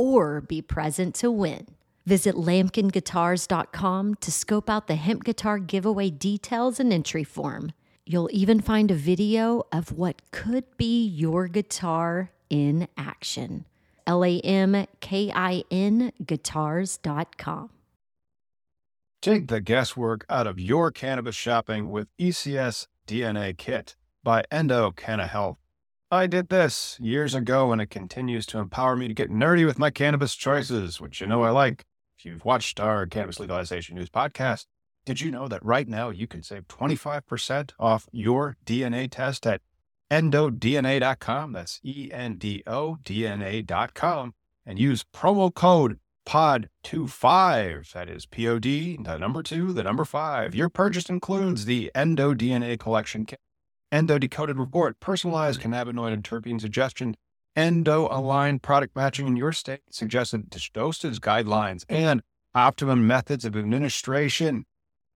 or be present to win. Visit lamkinguitars.com to scope out the hemp guitar giveaway details and entry form. You'll even find a video of what could be your guitar in action. L A M K I N guitars.com. Take the guesswork out of your cannabis shopping with ECS DNA Kit by Endo Canna Health. I did this years ago and it continues to empower me to get nerdy with my cannabis choices, which you know I like. If you've watched our Cannabis Legalization News podcast, did you know that right now you can save 25% off your DNA test at endodna.com? That's E N D O DNA.com and use promo code POD25. That is P O D, the number two, the number five. Your purchase includes the Endo DNA collection kit, Endo decoded report, personalized cannabinoid and terpene suggestion, endo aligned product matching in your state, suggested dosage guidelines, and optimum methods of administration.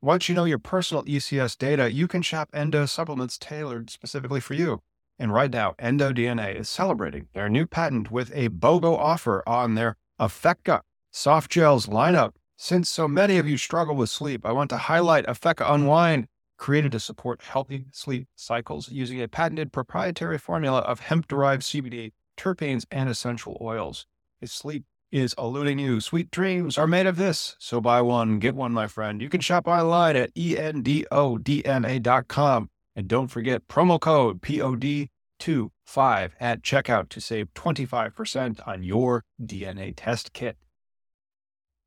Once you know your personal ECS data, you can shop endo supplements tailored specifically for you. And right now, Endo DNA is celebrating their new patent with a BOGO offer on their Affecca soft gels lineup. Since so many of you struggle with sleep, I want to highlight Affecca Unwind, created to support healthy sleep cycles using a patented proprietary formula of hemp derived CBD, terpenes, and essential oils. If sleep is eluding you, sweet dreams are made of this. So buy one, get one, my friend. You can shop online at endodna.com. And don't forget promo code POD25 at checkout to save 25% on your DNA test kit.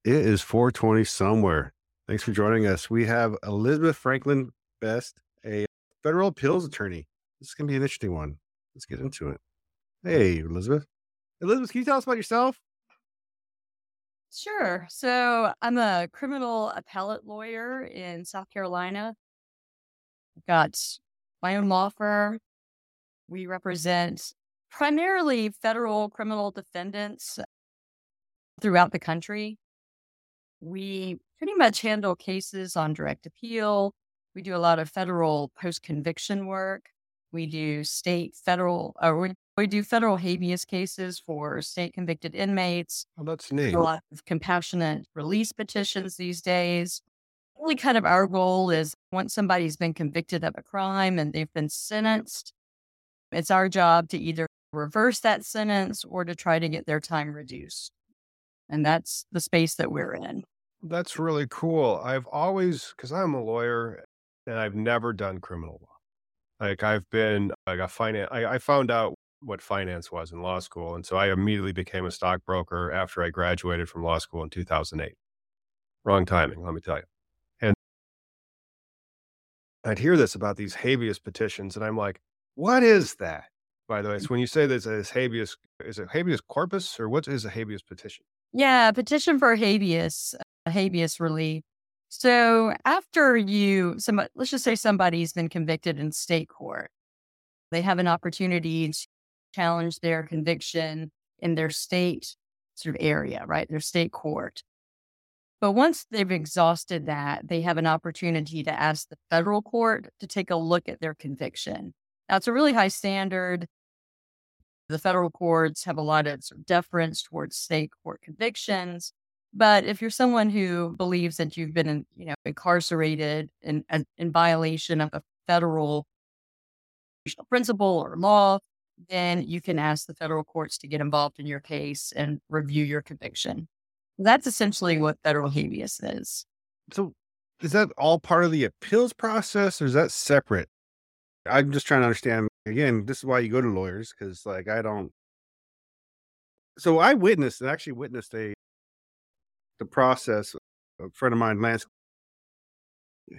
It is 420 somewhere. Thanks for joining us. We have Elizabeth Franklin Best, a federal appeals attorney. This is going to be an interesting one. Let's get mm. into it. Hey, Elizabeth. Elizabeth, can you tell us about yourself? Sure. So I'm a criminal appellate lawyer in South Carolina. I've got my own law firm. We represent primarily federal criminal defendants throughout the country. We pretty much handle cases on direct appeal. We do a lot of federal post conviction work. We do state, federal, or we, we do federal habeas cases for state convicted inmates. Oh, that's neat. A lot of compassionate release petitions these days. Really, kind of our goal is once somebody's been convicted of a crime and they've been sentenced, it's our job to either reverse that sentence or to try to get their time reduced. And that's the space that we're in. That's really cool. I've always, because I'm a lawyer and I've never done criminal law. Like I've been like a finance. I, I found out what finance was in law school, and so I immediately became a stockbroker after I graduated from law school in 2008. Wrong timing, let me tell you. And I'd hear this about these habeas petitions, and I'm like, what is that? By the way, so when you say this as habeas, is it habeas corpus or what is a habeas petition? Yeah, petition for habeas, habeas relief. So after you, some, let's just say somebody's been convicted in state court, they have an opportunity to challenge their conviction in their state sort of area, right? Their state court. But once they've exhausted that, they have an opportunity to ask the federal court to take a look at their conviction. Now, it's a really high standard. The federal courts have a lot of, sort of deference towards state court convictions. But if you're someone who believes that you've been, you know, incarcerated in, in violation of a federal principle or law, then you can ask the federal courts to get involved in your case and review your conviction. That's essentially what federal habeas is. So is that all part of the appeals process or is that separate? I'm just trying to understand. Again, this is why you go to lawyers because, like, I don't. So I witnessed and actually witnessed a the process. A friend of mine, Lance,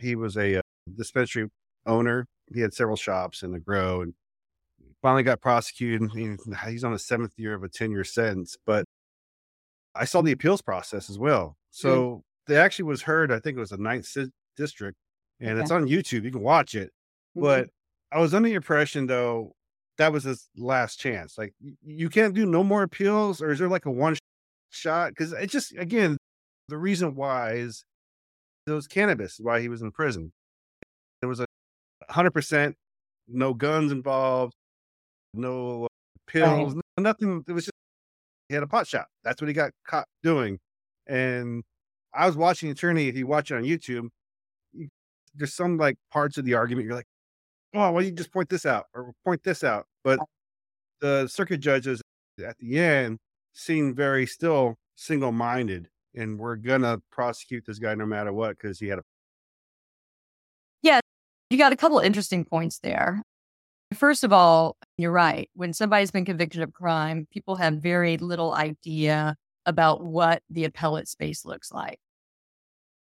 he was a uh, dispensary owner. He had several shops in the grow and finally got prosecuted. He's on the seventh year of a 10 year sentence, but I saw the appeals process as well. So mm. they actually was heard, I think it was the ninth district, and okay. it's on YouTube. You can watch it. Mm-hmm. But I was under the impression, though, that was his last chance. Like, you can't do no more appeals, or is there like a one shot? Because it just, again, the reason why is was cannabis, why he was in prison. There was a 100% no guns involved, no uh, pills, right. nothing. It was just he had a pot shop. That's what he got caught doing. And I was watching Attorney. If you watch it on YouTube, you, there's some like parts of the argument you're like, oh, why well, you just point this out or point this out? But the circuit judges at the end seemed very still single minded, and we're gonna prosecute this guy no matter what because he had a. Yeah, you got a couple interesting points there. First of all, you're right. When somebody's been convicted of crime, people have very little idea about what the appellate space looks like.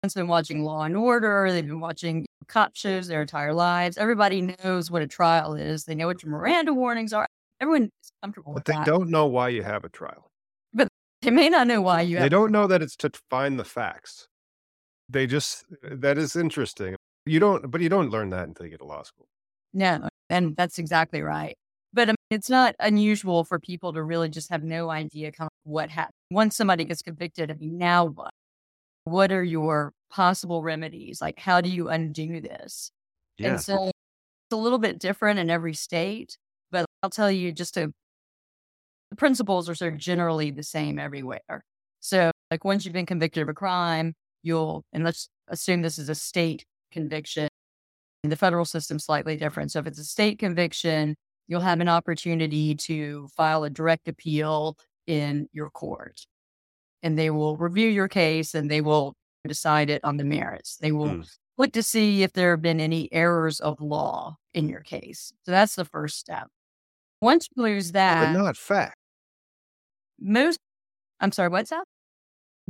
It's been watching Law and Order, they've been watching cop shows their entire lives. Everybody knows what a trial is. They know what your Miranda warnings are. Everyone is comfortable but they that. don't know why you have a trial. They may not know why you They don't know that it's to find the facts. They just that is interesting. You don't but you don't learn that until you get to law school. No, and that's exactly right. But um, it's not unusual for people to really just have no idea kind of what happened. Once somebody gets convicted, I mean, now what? What are your possible remedies? Like, how do you undo this? Yeah. And so it's a little bit different in every state, but I'll tell you just to, the principles are sort of generally the same everywhere. So, like, once you've been convicted of a crime, you'll, and let's assume this is a state conviction, the federal system slightly different. So if it's a state conviction, you'll have an opportunity to file a direct appeal in your court. And they will review your case and they will decide it on the merits. They will mm. look to see if there have been any errors of law in your case. So that's the first step. Once you lose that, but not fact. Most, I'm sorry, what's that?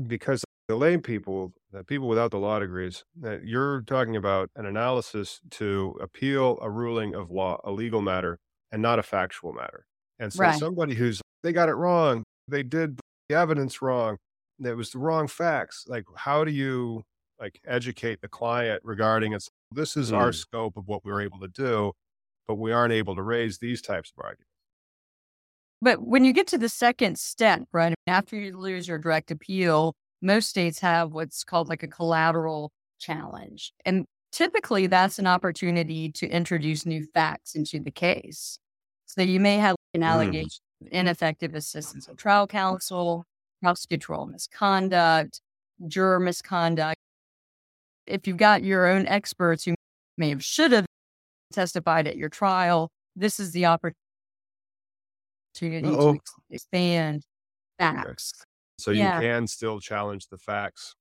Because the lay people, the people without the law degrees, that you're talking about an analysis to appeal a ruling of law, a legal matter, and not a factual matter. And so right. somebody who's they got it wrong, they did the evidence wrong, it was the wrong facts. Like, how do you like educate the client regarding it? This is mm. our scope of what we're able to do, but we aren't able to raise these types of arguments. But when you get to the second step, right, after you lose your direct appeal, most states have what's called like a collateral challenge. And typically that's an opportunity to introduce new facts into the case. So you may have an mm. allegation mm. of ineffective assistance of trial counsel, prosecutorial misconduct, juror misconduct. If you've got your own experts who may have should have testified at your trial, this is the opportunity Uh-oh. to expand facts. So you yeah. can still challenge the facts.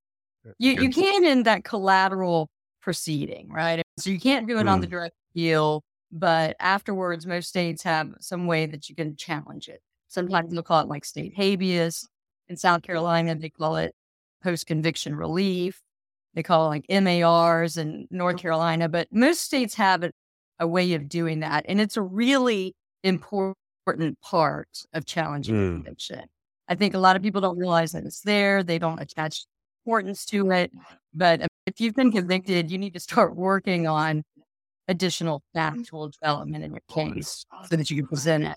Uh, you you can in that collateral proceeding, right? So you can't do it mm. on the mm. direct appeal, but afterwards, most states have some way that you can challenge it. Sometimes they'll call it like state habeas. In South Carolina, they call it post conviction relief. They call it like MARs in North Carolina, but most states have a, a way of doing that. And it's a really important part of challenging mm. conviction. I think a lot of people don't realize that it's there. They don't attach importance to it. But um, if you've been convicted, you need to start working on additional factual development in your case so that you can present it.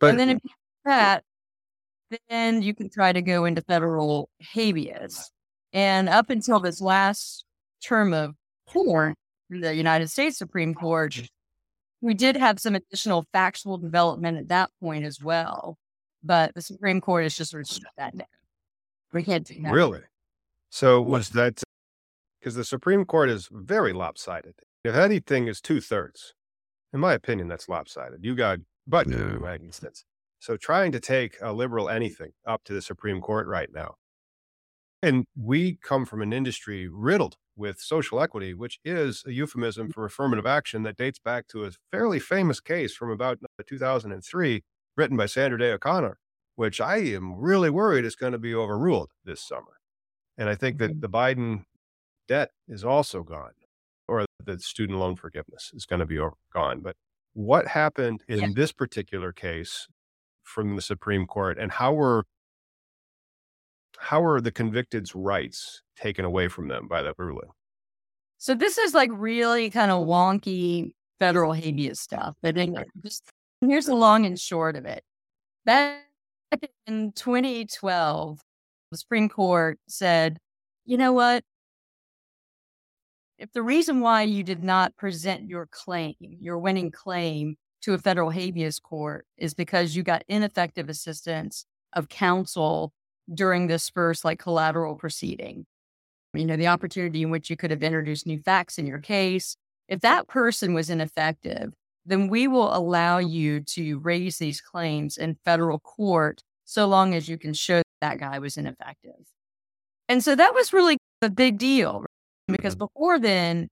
But, and then if you do that, then you can try to go into federal habeas. And up until this last term of court, the United States Supreme Court, we did have some additional factual development at that point as well but the Supreme Court has just sort of shut that down. We can't do that. Really? So was that because the Supreme Court is very lopsided? If anything is two thirds, in my opinion, that's lopsided. You got but no. So trying to take a liberal anything up to the Supreme Court right now. And we come from an industry riddled with social equity, which is a euphemism for affirmative action that dates back to a fairly famous case from about uh, 2003, written by Sandra Day O'Connor, which I am really worried is going to be overruled this summer. And I think that mm-hmm. the Biden debt is also gone, or the student loan forgiveness is going to be gone. But what happened in yeah. this particular case from the Supreme Court, and how were how are the convicted's rights taken away from them by that ruling? So this is like really kind of wonky federal habeas stuff. But just here's the long and short of it. Back in 2012, the Supreme Court said, you know what? If the reason why you did not present your claim, your winning claim to a federal habeas court is because you got ineffective assistance of counsel during this first like collateral proceeding. You know, the opportunity in which you could have introduced new facts in your case. If that person was ineffective, then we will allow you to raise these claims in federal court so long as you can show that, that guy was ineffective. And so that was really a big deal right? because mm-hmm. before then,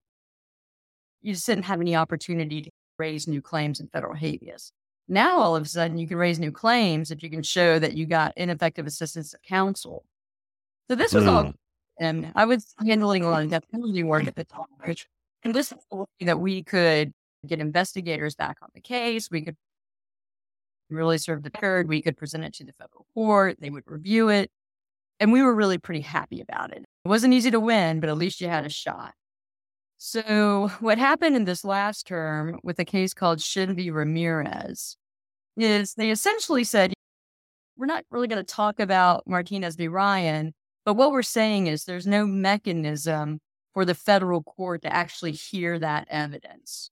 you just didn't have any opportunity to raise new claims in federal habeas. Now, all of a sudden, you can raise new claims if you can show that you got ineffective assistance of counsel. So this was mm. all, and I was handling a lot of death penalty work at the time. which, And this is the way that we could get investigators back on the case. We could really serve the record. We could present it to the federal court. They would review it. And we were really pretty happy about it. It wasn't easy to win, but at least you had a shot. So, what happened in this last term with a case called Shinn v. Ramirez is they essentially said, we're not really going to talk about Martinez v. Ryan, but what we're saying is there's no mechanism for the federal court to actually hear that evidence.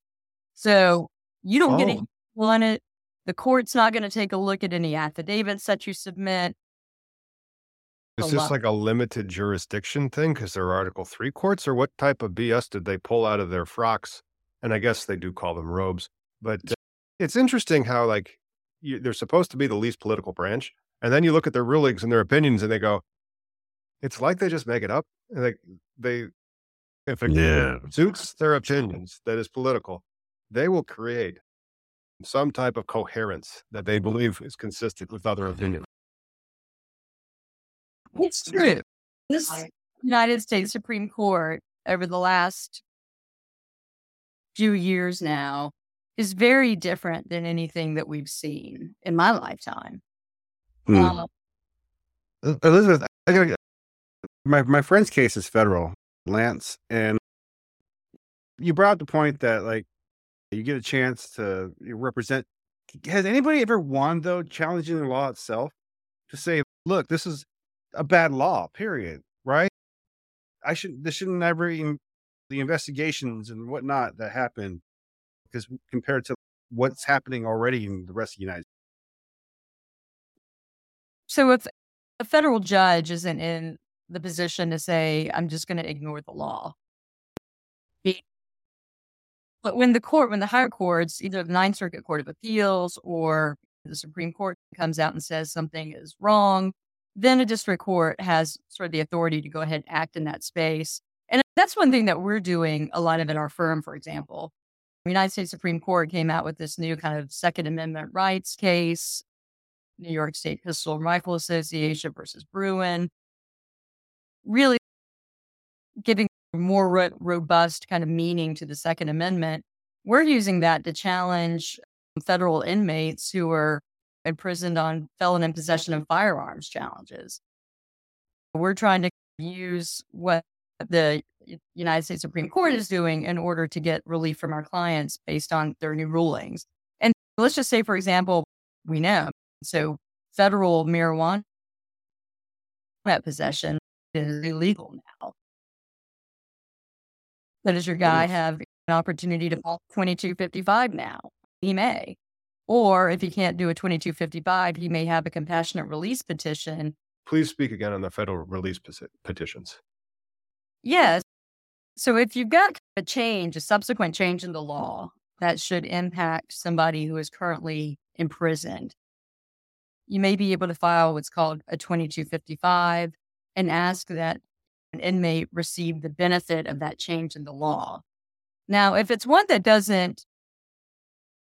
So, you don't oh. get a on it. The court's not going to take a look at any affidavits that you submit. Is this like a limited jurisdiction thing because they're Article 3 courts, or what type of BS did they pull out of their frocks? And I guess they do call them robes. But uh, it's interesting how, like, you, they're supposed to be the least political branch. And then you look at their rulings and their opinions and they go, it's like they just make it up. And they, they if it yeah. suits their opinions that is political, they will create some type of coherence that they believe is consistent with other opinions. It's true. This United States Supreme Court over the last few years now is very different than anything that we've seen in my lifetime. Hmm. Um, Elizabeth, gotta, my my friend's case is federal, Lance, and you brought up the point that like you get a chance to represent. Has anybody ever won though, challenging the law itself to say, look, this is a bad law, period. Right? I should this shouldn't ever even the investigations and whatnot that happen because compared to what's happening already in the rest of the United States. So if a federal judge isn't in the position to say, I'm just going to ignore the law. But when the court, when the higher courts, either the Ninth Circuit Court of Appeals or the Supreme Court comes out and says something is wrong, then a district court has sort of the authority to go ahead and act in that space. And that's one thing that we're doing a lot of in our firm, for example. The United States Supreme Court came out with this new kind of Second Amendment rights case, New York State Pistol and Rifle Association versus Bruen, really giving more ro- robust kind of meaning to the Second Amendment. We're using that to challenge federal inmates who are imprisoned on felon in possession of firearms challenges. We're trying to use what the United States Supreme Court is doing in order to get relief from our clients based on their new rulings. And let's just say, for example, we know so federal marijuana possession is illegal now. But does your guy have an opportunity to file 2255 now? He may. Or if he can't do a 2255, he may have a compassionate release petition. Please speak again on the federal release petitions. Yes. So if you've got a change, a subsequent change in the law that should impact somebody who is currently imprisoned, you may be able to file what's called a 2255 and ask that an inmate receive the benefit of that change in the law. Now, if it's one that doesn't,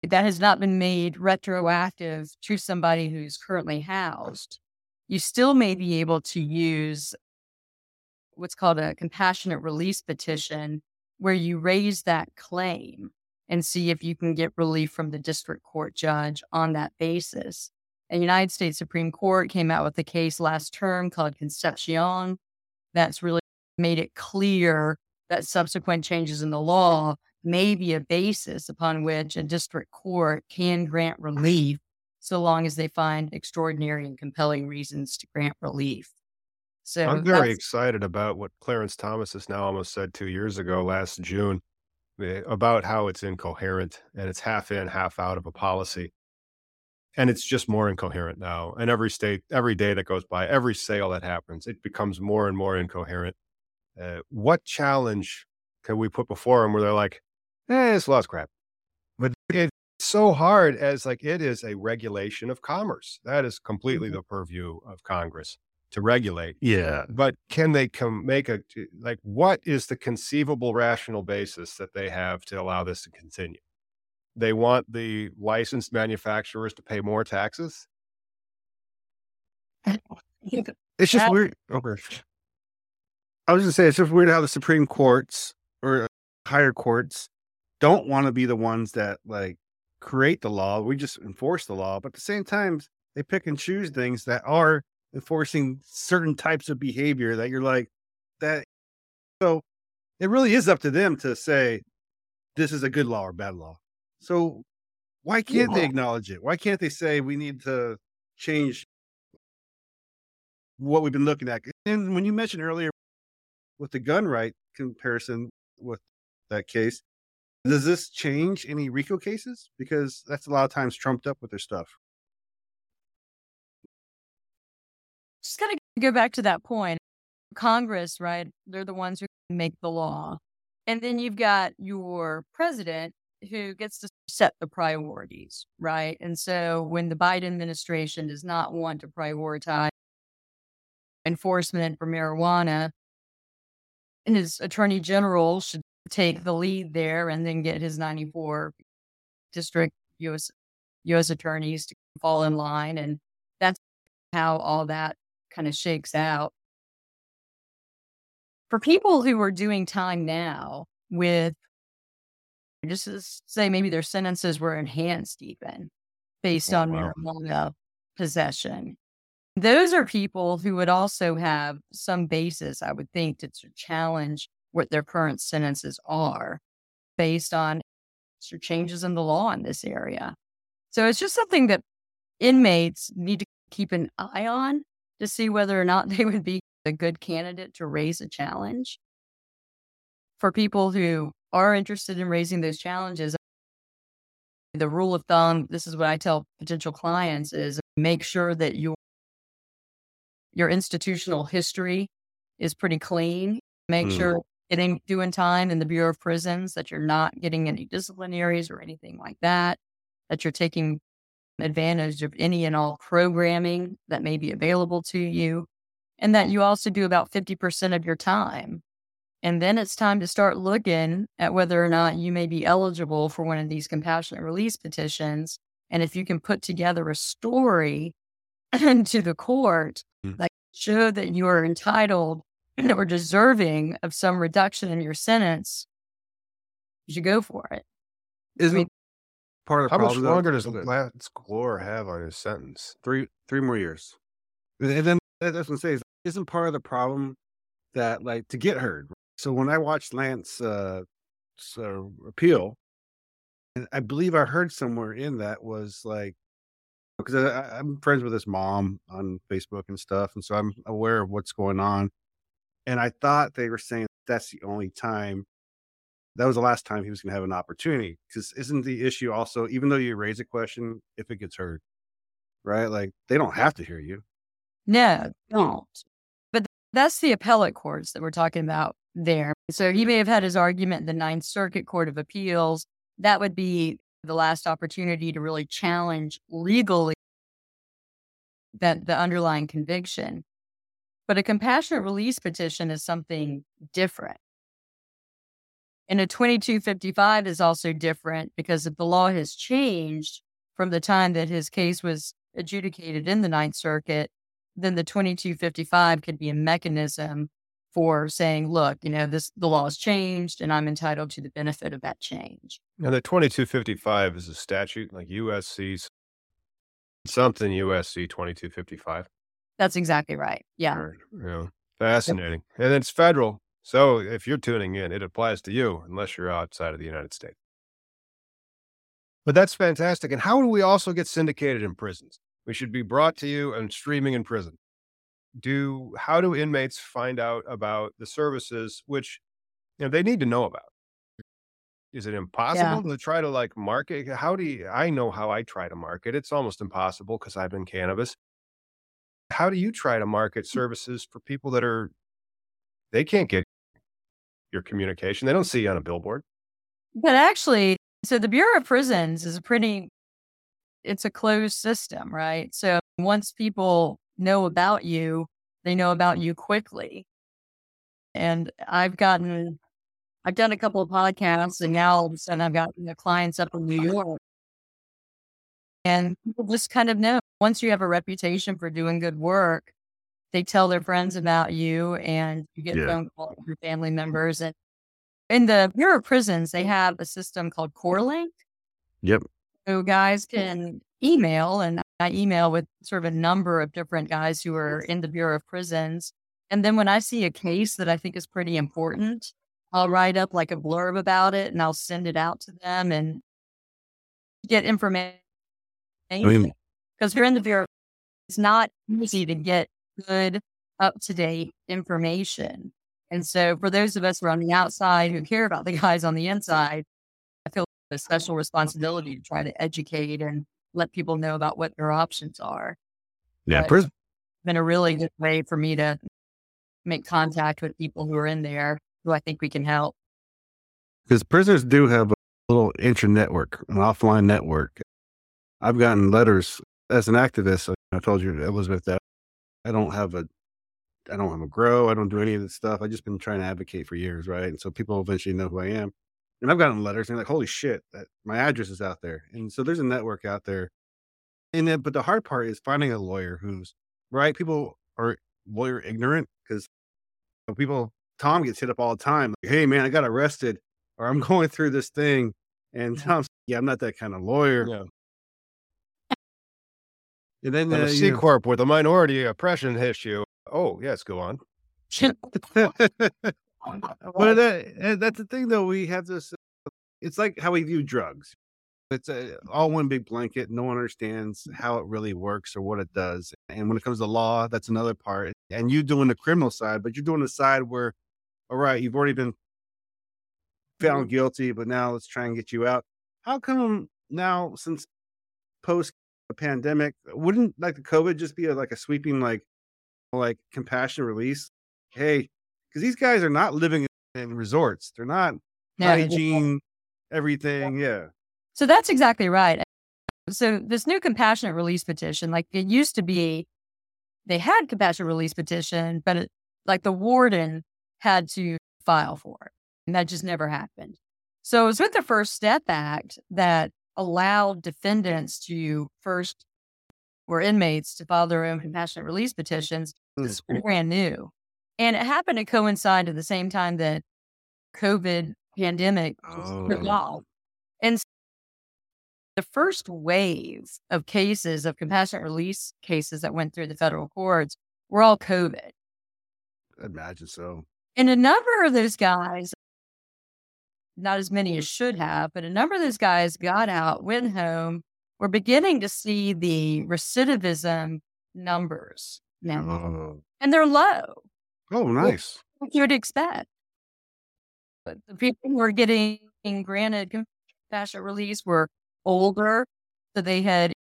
that has not been made retroactive to somebody who's currently housed, you still may be able to use what's called a compassionate release petition, where you raise that claim and see if you can get relief from the district court judge on that basis. And United States Supreme Court came out with a case last term called Concepcion that's really made it clear that subsequent changes in the law may be a basis upon which a district court can grant relief so long as they find extraordinary and compelling reasons to grant relief. So I'm very excited about what Clarence Thomas has now almost said two years ago, last June, eh, about how it's incoherent and it's half in, half out of a policy. And it's just more incoherent now. And every state, every day that goes by, every sale that happens, it becomes more and more incoherent. Uh, what challenge can we put before them where they're like, eh, this law's crap? But it's so hard as like it is a regulation of commerce. That is completely mm-hmm. the purview of Congress to regulate. Yeah. But can they come make a like what is the conceivable rational basis that they have to allow this to continue? They want the licensed manufacturers to pay more taxes? It's just weird. Okay. I was just say it's just weird how the Supreme Courts or higher courts don't want to be the ones that like create the law. We just enforce the law, but at the same time, they pick and choose things that are enforcing certain types of behavior that you're like that. So it really is up to them to say this is a good law or bad law. So why can't yeah. they acknowledge it? Why can't they say we need to change what we've been looking at? And when you mentioned earlier with the gun right comparison with that case, does this change any RICO cases? Because that's a lot of times trumped up with their stuff. Just gotta go back to that point. Congress, right? They're the ones who make the law. And then you've got your president who gets to set the priorities, right? And so when the Biden administration does not want to prioritize enforcement for marijuana, his attorney general should take the lead there and then get his 94 district US US attorneys to fall in line and that's how all that kind of shakes out. For people who are doing time now with just to say maybe their sentences were enhanced even based oh, on wow. marijuana possession. Those are people who would also have some basis, I would think, to challenge what their current sentences are based on changes in the law in this area. So it's just something that inmates need to keep an eye on to see whether or not they would be a good candidate to raise a challenge. For people who are interested in raising those challenges, the rule of thumb, this is what I tell potential clients is make sure that your your institutional history is pretty clean. Make mm. sure getting doing time in the Bureau of Prisons, that you're not getting any disciplinaries or anything like that, that you're taking advantage of any and all programming that may be available to you, and that you also do about 50% of your time. And then it's time to start looking at whether or not you may be eligible for one of these compassionate release petitions. And if you can put together a story to the court mm. that show that you are entitled or deserving of some reduction in your sentence, you should go for it. Isn't I mean, part of the how much longer does Lance Glore have on his sentence? Three three more years. And then that's what I'm saying. Isn't part of the problem that like to get heard? So when I watched Lance uh, uh, appeal, and I believe I heard somewhere in that was like because I'm friends with his mom on Facebook and stuff, and so I'm aware of what's going on. And I thought they were saying that's the only time that was the last time he was going to have an opportunity. Because isn't the issue also, even though you raise a question, if it gets heard, right? Like they don't have to hear you. No, don't. But that's the appellate courts that we're talking about there. So he may have had his argument in the Ninth Circuit Court of Appeals. That would be the last opportunity to really challenge legally that the underlying conviction. But a compassionate release petition is something different. And a 2255 is also different because if the law has changed from the time that his case was adjudicated in the Ninth Circuit, then the 2255 could be a mechanism for saying, look, you know, this the law has changed and I'm entitled to the benefit of that change. Now the 2255 is a statute like USC something USC 2255. That's exactly right. Yeah. Right. Yeah. Fascinating. Yep. And it's federal. So if you're tuning in, it applies to you unless you're outside of the United States. But that's fantastic. And how do we also get syndicated in prisons? We should be brought to you and streaming in prison. Do how do inmates find out about the services which you know they need to know about? Is it impossible yeah. to try to like market? How do you, I know how I try to market? It's almost impossible because I've been cannabis. How do you try to market mm. services for people that are they can't get your communication. They don't see you on a billboard. But actually, so the Bureau of Prisons is a pretty, it's a closed system, right? So once people know about you, they know about you quickly. And I've gotten, I've done a couple of podcasts and now all of a sudden I've got you know, clients up in New York. And people just kind of know once you have a reputation for doing good work, they tell their friends mm-hmm. about you and you get yeah. phone calls from family members. And in the Bureau of Prisons, they mm-hmm. have a system called CorrLink. Yep. So guys can email, and I email with sort of a number of different guys who are in the Bureau of Prisons. And then when I see a case that I think is pretty important, I'll write up like a blurb about it and I'll send it out to them and get information. Because I mean, you're in the Bureau, it's not easy to get good, up to date information. And so, for those of us who are on the outside who care about the guys on the inside, I feel a special responsibility to try to educate and let people know about what their options are. Yeah, pris- been a really good way for me to make contact with people who are in there who I think we can help. Because prisoners do have a little intra network, an offline network. I've gotten letters as an activist. I told you, Elizabeth, that I don't have a I don't have a grow. I don't do any of this stuff. I've just been trying to advocate for years, right? And so people eventually know who I am. And I've gotten letters and like, holy shit, that my address is out there. And so there's a network out there. And then, but the hard part is finding a lawyer who's right. People are lawyer ignorant because people, Tom gets hit up all the time. Like, hey, man, I got arrested or I'm going through this thing. And mm-hmm. Tom's, yeah, I'm not that kind of lawyer. Yeah. And then uh, C corp with a minority oppression issue. Oh, yes, go on. but that, that's the thing, though. We have this. Uh, it's like how we view drugs. It's a, all one big blanket. No one understands how it really works or what it does. And when it comes to law, that's another part. And you doing the criminal side, but you're doing the side where, all right, you've already been found guilty, but now let's try and get you out. How come now, since post a pandemic, wouldn't like the COVID just be a, like a sweeping like like compassionate release? Hey, because these guys are not living in resorts. They're not yeah, hygiene, everything. Yeah. So that's exactly right. So this new compassionate release petition, like it used to be, they had compassionate release petition, but it, like the warden had to file for it, and that just never happened. So it was with the First Step Act that allowed defendants to first or inmates to file their own compassionate release petitions. It's mm-hmm. brand new. And it happened to coincide at the same time that COVID pandemic oh. And the first wave of cases of compassionate release cases that went through the federal courts were all COVID. I imagine so. And a number of those guys not as many as mm. should have, but a number of those guys got out, went home. We're beginning to see the recidivism numbers now, oh. and they're low. Oh, nice. What you would expect. But the people who were getting granted compassionate release were older, so they had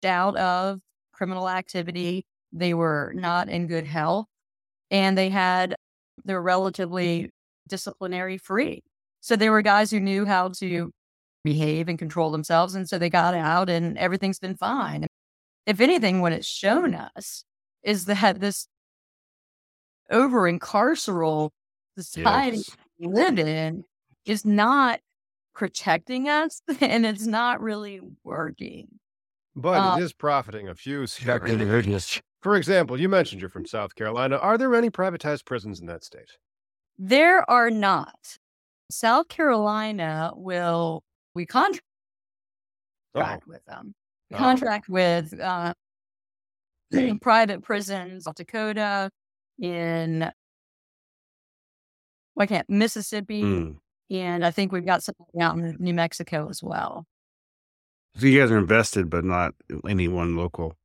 doubt of criminal activity. They were not in good health, and they had they're relatively disciplinary free. So they were guys who knew how to behave and control themselves. And so they got out and everything's been fine. If anything, what it's shown us is that this over incarceral society Yes. we live in is not protecting us and it's not really working. But it um is profiting a few. For example, you mentioned you're from South Carolina. Are there any privatized prisons in that state? There are not. South Carolina will, we contract Oh, with them. We Oh. contract with uh, private prisons, South Dakota, in why can't Mississippi, Mm. and I think we've got something out in New Mexico as well. So you guys are invested, but not any one local.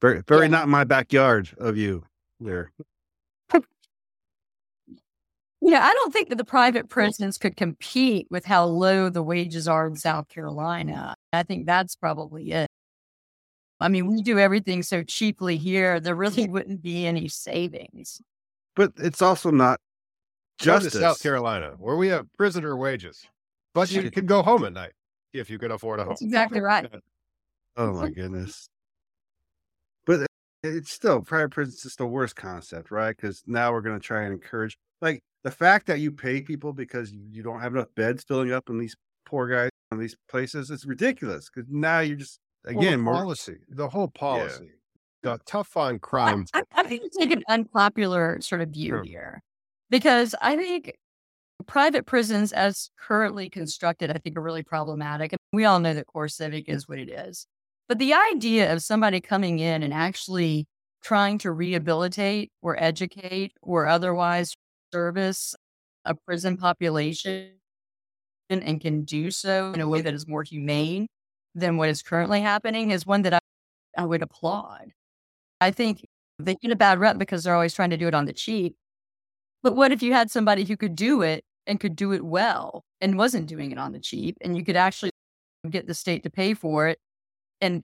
Very, very Yeah. not my backyard of you there. You know, I don't think that the private prisons could compete with how low the wages are in South Carolina. I think that's probably it. I mean, we do everything so cheaply here, there really wouldn't be any savings. But it's also not Come to justice. South Carolina, where we have prisoner wages, but you can go home at night if you can afford a home. That's exactly right. Oh my goodness. But it's still private prison is the worst concept, right? Because now we're going to try and encourage, like the fact that you pay people because you you don't have enough beds filling up in these poor guys in these places is ridiculous. Because now you're just Well, again the more. policy, the whole policy, the tough on crime. I, I think it's like an unpopular sort of view Sure. here because I think private prisons, as currently constructed, I think are really problematic. And we all know that CoreCivic is what it is. But the idea of somebody coming in and actually trying to rehabilitate or educate or otherwise service a prison population and can do so in a way that is more humane than what is currently happening is one that I, I would applaud. I think they get a bad rep because they're always trying to do it on the cheap. But what if you had somebody who could do it and could do it well and wasn't doing it on the cheap and you could actually get the state to pay for it? And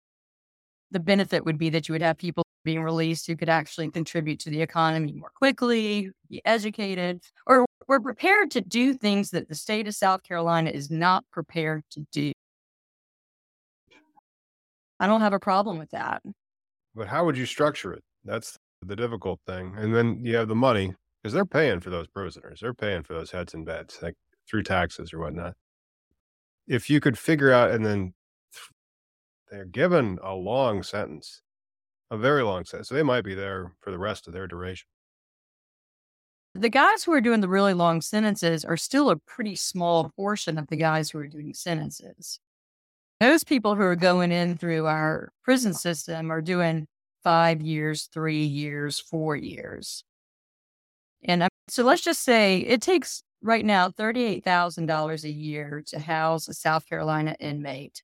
the benefit would be that you would have people being released who could actually contribute to the economy more quickly, be educated, or were prepared to do things that the state of South Carolina is not prepared to do. I don't have a problem with that. But how would you structure it? That's the difficult thing. And then you have the money because they're paying for those prisoners. They're paying for those heads and beds, like through taxes or whatnot. If you could figure out, and then th- they're given a long sentence, a very long sentence. So they might be there for the rest of their duration. The guys who are doing the really long sentences are still a pretty small portion of the guys who are doing sentences. Those people who are going in through our prison system are doing five years, three years, four years. And um, so let's just say it takes right now $38,000 a year to house a South Carolina inmate.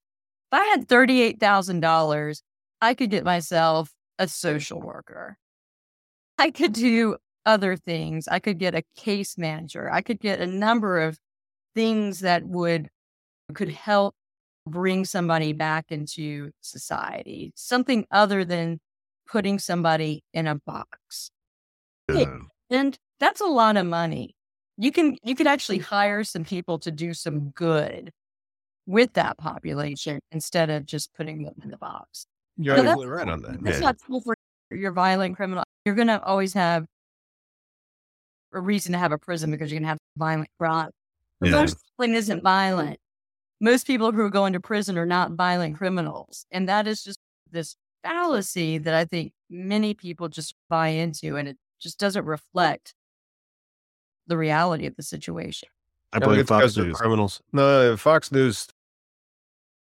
If I had $38,000, I could get myself a social worker. I could do other things. I could get a case manager. I could get a number of things that would could help bring somebody back into society. Something other than putting somebody in a box. Uh, And that's a lot of money. You can you could actually hire some people to do some good with that population instead of just putting them in the box. You're So absolutely right on that. That's Yeah. not cool for your violent criminal. You're going to always have a reason to have a prison because you're going to have violent crime. Yeah. Most prison isn't violent. Most people who are going to prison are not violent criminals. And that is just this fallacy that I think many people just buy into and it just doesn't reflect the reality of the situation. I blame it's 'cause Fox News. criminals. No, Fox News.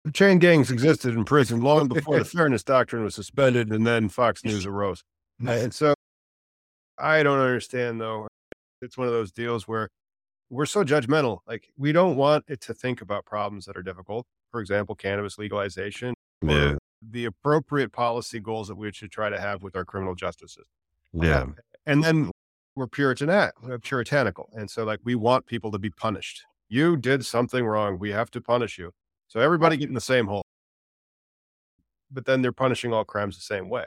The Chain gangs existed in prison long before the fairness doctrine was suspended, and then Fox News arose. And so, I don't understand though. It's one of those deals where we're so judgmental. Like we don't want it to think about problems that are difficult. For example, cannabis legalization, Yeah. the appropriate policy goals that we should try to have with our criminal justice system. Yeah. Um, and then we're Puritan, we're uh, puritanical. And so like we want people to be punished. You did something wrong. We have to punish you. So everybody get in the same hole. But then they're punishing all crimes the same way.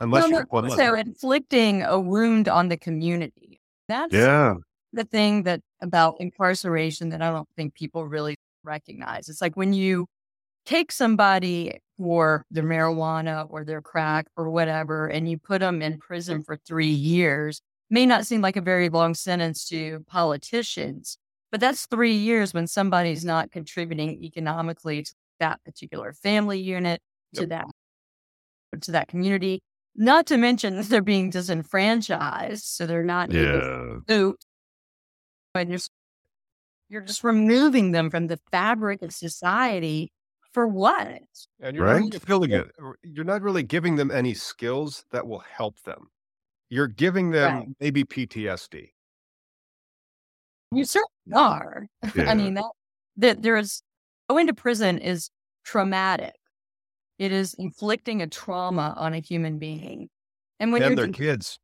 Unless Well, you're one also inflicting a wound on the community. That's Yeah. the thing that about incarceration that I don't think people really recognize. It's like when you take somebody for their marijuana or their crack or whatever, and you put them in prison for three years, may not seem like a very long sentence to politicians, but that's three years when somebody's not contributing economically to that particular family unit, to that to that community. Not to mention they're being disenfranchised, so they're not Yeah. able and you're you're just removing them from the fabric of society for what? And you're Right? not fulfilling it. You're not really giving them any skills that will help them. You're giving them Right. maybe PTSD. You certainly are. Yeah. I mean that that there is going to prison is traumatic. It is inflicting a trauma on a human being. And when and you're their think- kids.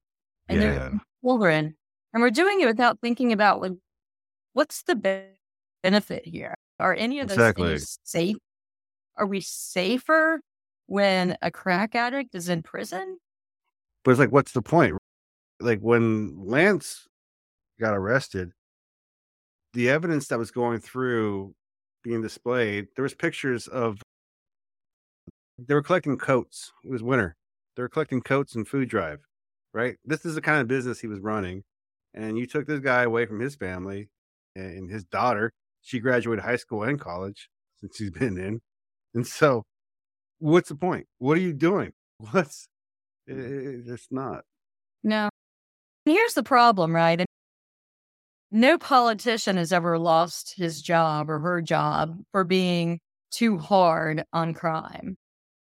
and Yeah. they're children, and we're doing it without thinking about like what's the benefit here? Are any of those Exactly. things safe? Are we safer when a crack addict is in prison? But it's like, what's the point? Like when Lance got arrested, the evidence that was going through being displayed, there was pictures of they were collecting coats. It was winter. They were collecting coats and food drive, right? This is the kind of business he was running. And you took this guy away from his family and his daughter. She graduated high school and college since she's been in. And so, what's the point? What are you doing? What's it, mm. it- it's not. No. Here's the problem, right? And no politician has ever lost his job or her job for being too hard on crime.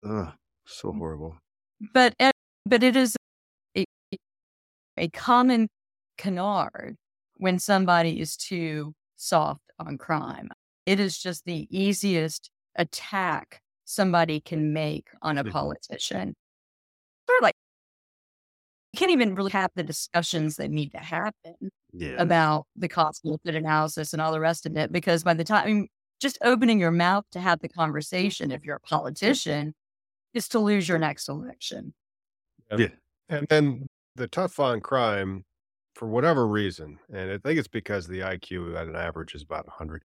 Ugh, so mm. horrible. But but it is a, a common canard when somebody is too soft on crime. It is just the easiest attack somebody can make on a mm-hmm. politician. Sort of like you can't even really have the discussions that need to happen Yeah. about the cost benefit analysis and all the rest of it. Because by the time, I mean, just opening your mouth to have the conversation, if you're a politician, is to lose your next election. Yeah. and then the tough on crime, for whatever reason, and I think it's because the IQ at an average is about 100,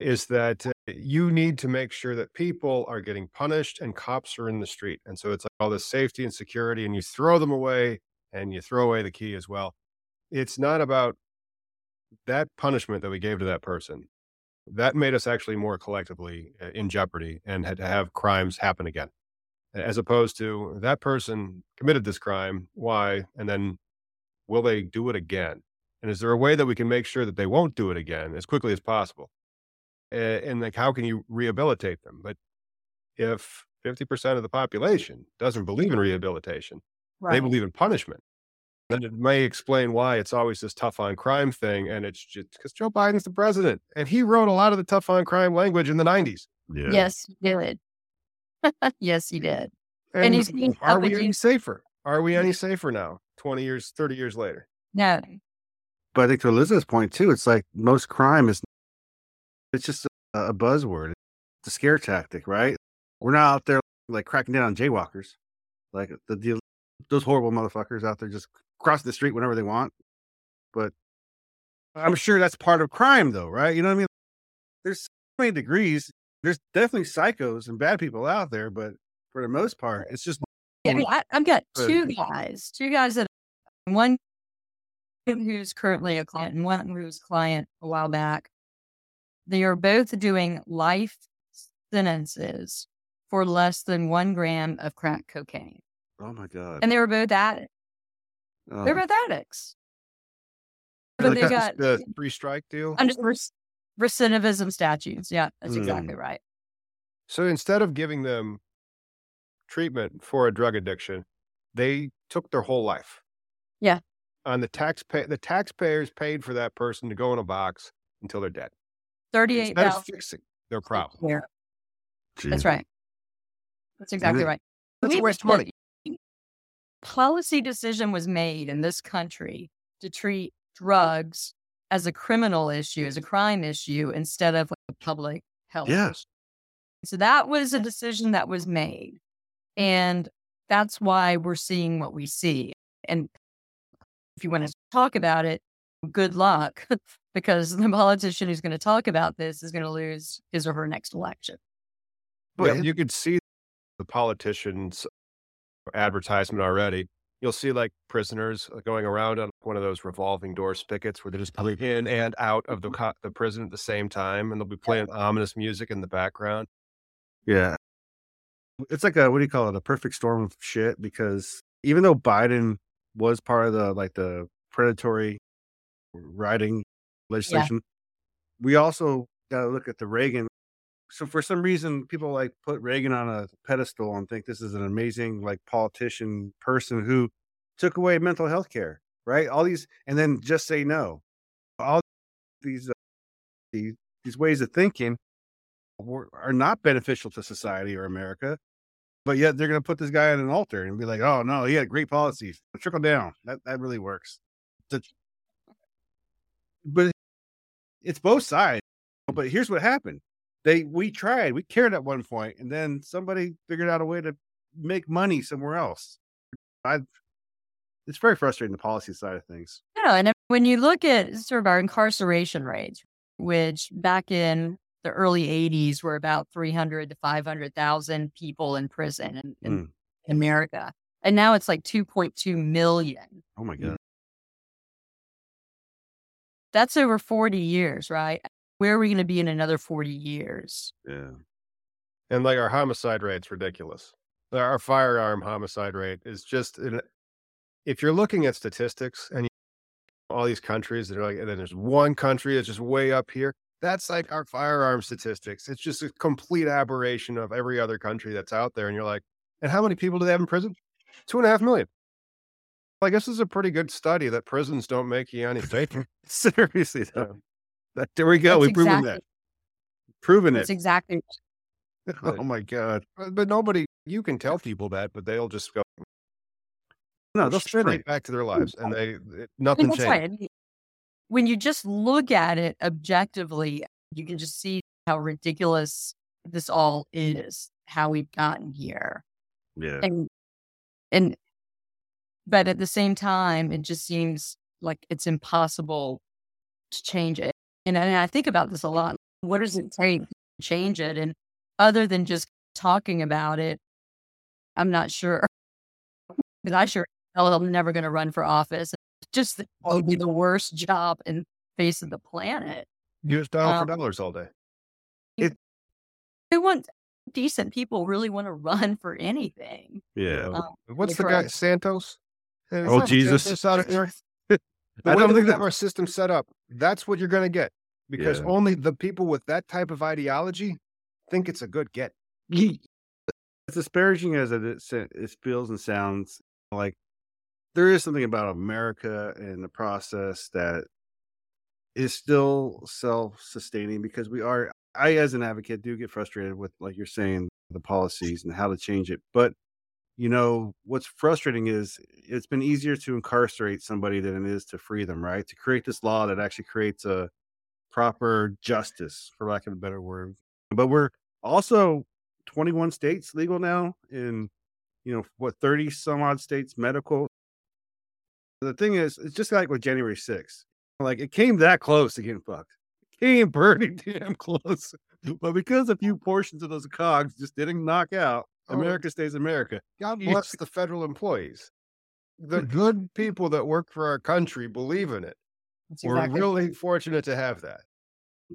is that uh, you need to make sure that people are getting punished and cops are in the street. And so it's like all this safety and security, and you throw them away and you throw away the key as well. It's not about that punishment that we gave to that person. That made us actually more collectively uh, in jeopardy and had to have crimes happen again as opposed to that person committed this crime why and then will they do it again and is there a way that we can make sure that they won't do it again as quickly as possible and like how can you rehabilitate them but if 50% of the population doesn't believe in rehabilitation they believe in punishment then it may explain why it's always this tough on crime thing and it's just because joe biden's the president and he wrote a lot of the tough on crime language in the 90s Yeah. Yes, he did. yes, he did. And he's are we up any against- safer? Are we any safer now, 20 years, 30 years later? No, But I think to Elizabeth's point too, it's like most crime is it's just a, a buzzword. It's a scare tactic, right? We're not out there like cracking down on jaywalkers, like the, the those horrible motherfuckers out there just crossing the street whenever they want. But I'm sure that's part of crime, though, right? You know what I mean? There's so many degrees. There's definitely psychos and bad people out there, but for the most part, it's just Yeah, I mean, I, I've got two guys, two guys that one who's currently a client and one who was client a while back. They are both doing life sentences for less than one gram of crack cocaine, oh my god. and they were both addicts. Oh, They're both addicts, Like but they got the three strike deal. under rec- recidivism statutes. Yeah, that's Mm. exactly right. So instead of giving them treatment for a drug addiction, they took their whole life. Yeah. On the taxpay, the taxpayers paid for that person to go in a box until they're dead. Thirty-eight Instead of thousand. fixing their problem. Yeah, that's right. That's exactly right. That's a We- waste of money. Policy decision was made in this country to treat drugs as a criminal issue, as a crime issue, instead of like a public health. Yes. issue. So that was a decision that was made. And that's why we're seeing what we see. And if you want to talk about it, good luck, because the politician who's going to talk about this is going to lose his or her next election. But yeah, you could see the politicians advertisement already. You'll see like prisoners uh, going around on one of those revolving door spigots where they're just coming in and out of the co- the prison at the same time, and they'll be playing yeah. ominous music in the background. Yeah, it's like a what do you call it? A perfect storm of shit. Because even though Biden was part of the like the predatory writing legislation, yeah. we also got to look at the Reagan so for some reason people like put Reagan on a pedestal and think this is an amazing like politician person who took away mental health care, right? All these and then just say no. All these uh, these these ways of thinking were, are not beneficial to society or America. But yet they're going to put this guy on an altar and be like, "Oh no, he had great policies. Trickle down. That that really works." But it's both sides. But here's what happened they we tried, we cared at one point, and then somebody figured out a way to make money somewhere else. I it's very frustrating the policy side of things. Yeah, and when you look at sort of our incarceration rates, which back in the early 80s were about 300 to 500,000 people in prison in, in mm. America. And now it's like 2.2 million. Oh my God. That's over 40 years, right? where are we going to be in another 40 years? Yeah. And like our homicide rate's ridiculous. Our firearm homicide rate is just, if you're looking at statistics and all these countries that are like, and then there's one country that's just way up here. That's like our firearm statistics. It's just a complete aberration of every other country that's out there. And you're like, and how many people do they have in prison? Two and a half million. I guess this is a pretty good study that prisons don't make you any safer. Seriously, though. That, there we go. We've exactly, proven that. Proven that's it. exactly. oh my god! But nobody, you can tell people that, but they'll just go. No, they'll straight it. back to their lives, and they it, nothing changed. Right. When you just look at it objectively, you can just see how ridiculous this all is. How we've gotten here. Yeah. And and but at the same time, it just seems like it's impossible to change it. And, and I think about this a lot. What does it take to change it? And other than just talking about it, I'm not sure. Because I sure I'm never going to run for office. Just would be the worst job in face of the planet. You just dial um, for dollars all day. It, they want decent people really want to run for anything. Yeah. Um, What's the guy Santos? Oh Jesus! Santos out of there. I don't think that our system set up. That's what you're going to get because yeah. only the people with that type of ideology think it's a good get. As disparaging as it, it feels and sounds, like there is something about America and the process that is still self-sustaining because we are. I, as an advocate, do get frustrated with, like you're saying, the policies and how to change it. But you know what's frustrating is it's been easier to incarcerate somebody than it is to free them right? To create this law that actually creates a proper justice for lack of a better word. But we're also 21 states legal now in you know what 30 some odd states medical. The thing is it's just like with january 6th like it came that close to getting fucked. It came pretty damn close. But because a few portions of those cogs just didn't knock out. Oh, America stays America. God bless the federal employees. The good people that work for our country believe in it. We're really fortunate to have that.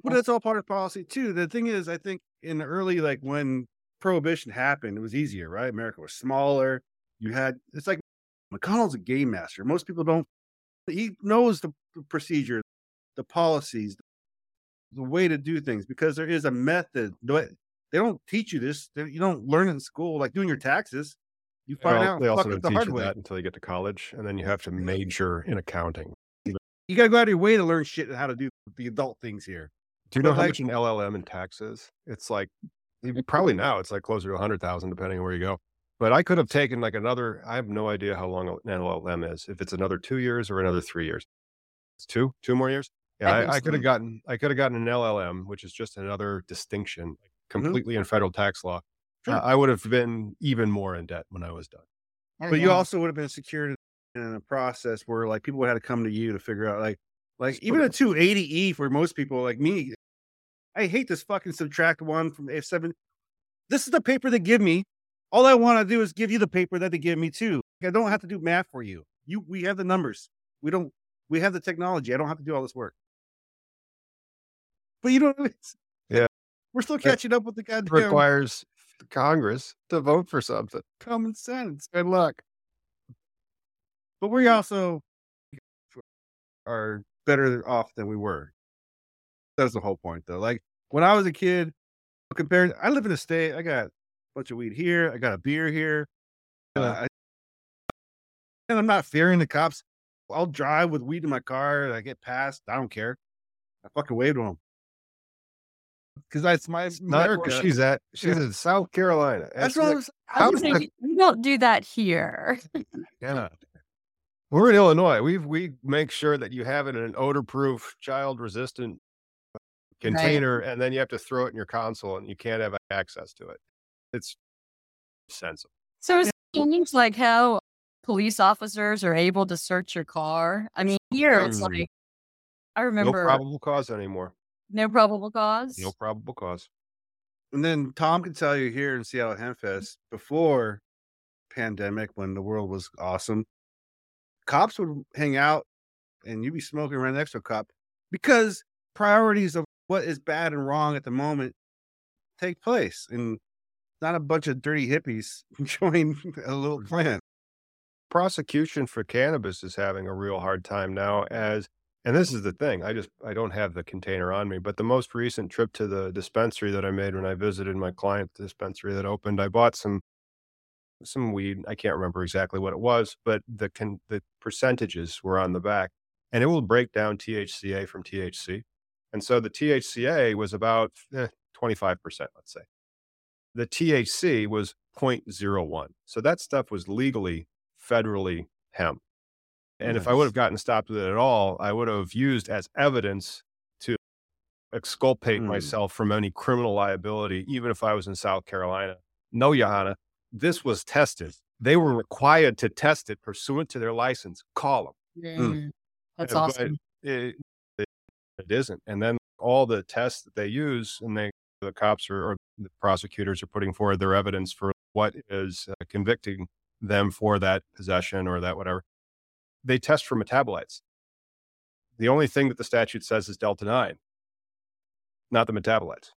But that's all part of policy too. The thing is, I think in the early, like when prohibition happened, it was easier, right? America was smaller. You had, it's like McConnell's a game master. Most people don't, he knows the procedure, the policies, the way to do things because there is a method they don't teach you this. They, you don't learn in school, like doing your taxes. You find well, out. They also don't the teach you way. that until you get to college, and then you have to major in accounting. You got to go out of your way to learn shit and how to do the adult things here. Do you know but how like, much an LLM in taxes? It's like probably now it's like closer to a hundred thousand, depending on where you go. But I could have taken like another. I have no idea how long an LLM is. If it's another two years or another three years, it's two, two more years. Yeah, I, I could have gotten. I could have gotten an LLM, which is just another distinction, Mm-hmm. Completely mm-hmm. in federal tax law, sure. uh, I would have been even more in debt when I was done. Oh, but yeah. you also would have been secured in a process where like people would have to come to you to figure out like like even a 280e for most people like me. I hate this fucking subtract one from F7. this is the paper they give me. All I want to do is give you the paper that they give me too. I don't have to do math for you. You, we have the numbers. We don't. We have the technology. I don't have to do all this work. But you know, Yeah. We're still catching up with the goddamn requires the Congress to vote for something. common sense. Good luck. But we also are better off than we were. That's the whole point, though. Like when I was a kid, compared, I live in a state. I got a bunch of weed here. I got a beer here. Uh, I, and I'm not fearing the cops. I'll drive with weed in my car. I get past. I don't care. I fucking wave to them because that's my Not America. where she's at. She's in South Carolina. that's That's what I was. I How would does say that- we don't do that here. Yeah. We're in Illinois. We we make sure that you have it in an odor-proof, child-resistant container, and then you have to throw it in your console, and you can't have access to it. It's sensible. So it seems like how police officers are able to search your car. I mean, here it's Mm. like I No remember probable cause anymore. No probable cause. No probable cause. And then Tom can tell you here in Seattle mm. Hempfest before pandemic when the world was awesome, cops would hang out and you'd be smoking right next to a cop because priorities of what is bad and wrong at the moment take place and not a bunch of dirty hippies join a little mm. clan. prosecution for cannabis is having a real hard time now as and this is the thing i just i don't have the container on me but the most recent trip to the dispensary that i made when i visited my client dispensary that opened i bought some some weed i can't remember exactly what it was but the con- the percentages were on the back and it will break down thca from thc and so the thca was about eh, 25% let's say the thc was 0.01 so that stuff was legally federally hemp. And if I would have gotten stopped with it at all, I would have used as evidence to exculpate Hmm. myself from any criminal liability, even if I was in South Carolina. No, Johanna, this was tested. They were required to test it pursuant to their license. Call them. Mm, That's Uh, awesome. It, it, it isn't. And then all the tests that they use, and they the cops are, or the prosecutors are putting forward their evidence for what is uh, convicting them for that possession or that whatever. They test for metabolites. The only thing that the statute says is delta 9, not the metabolites.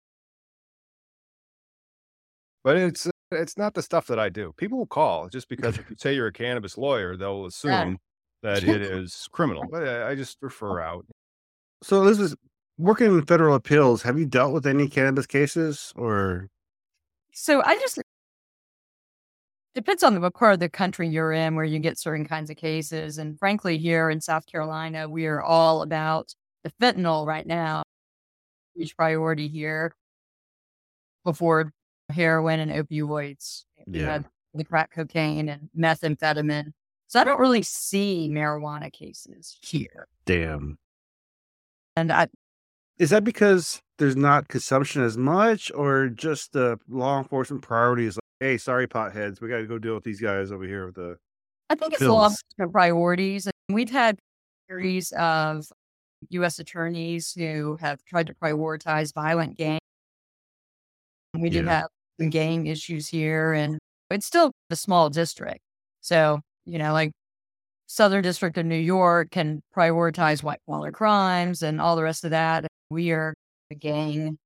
But it's it's not the stuff that I do. People will call just because if you say you're a cannabis lawyer, they'll assume that it is criminal. But I, I just oh. refer out. So this is working in federal appeals. Have you dealt with any cannabis cases or So I just depends on the what part of the country you're in where you get certain kinds of cases. And frankly, here in South Carolina, we are all about the fentanyl right now. Huge priority here before heroin and opioids. We Yeah. had the crack cocaine and methamphetamine. So I don't really see marijuana cases here. damn? And I, Is that because there's not consumption as much, or just the law enforcement priorities? Hey, sorry, potheads, we got to go deal with these guys over here with the. I think it's law Bills. enforcement priorities. And we've had series of U.S. attorneys who have tried to prioritize violent gang. We do Yeah. have some gang issues here, and it's still a small district. So, you know, like Southern District of New York can prioritize white collar crimes and all the rest of that. We are a gang.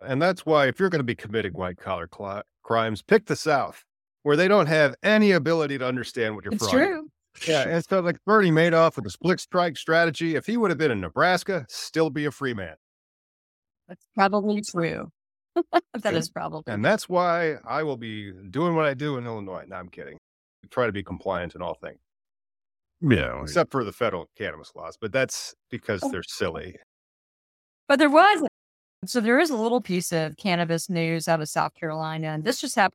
And that's why if you're going to be committing white collar cli- crimes, pick the South, where they don't have any ability to understand what you're It's fronting. true. Yeah, and so like Bernie Madoff with the split strike strategy, if he would have been in Nebraska, still be a free man. That's probably true. that is probably And that's why I will be doing what I do in Illinois. No, I'm kidding. Try to be compliant in all things, Yeah, except for the federal cannabis laws, but that's because Oh. they're silly. But there was, so there is a little piece of cannabis news out of South Carolina, and this just happened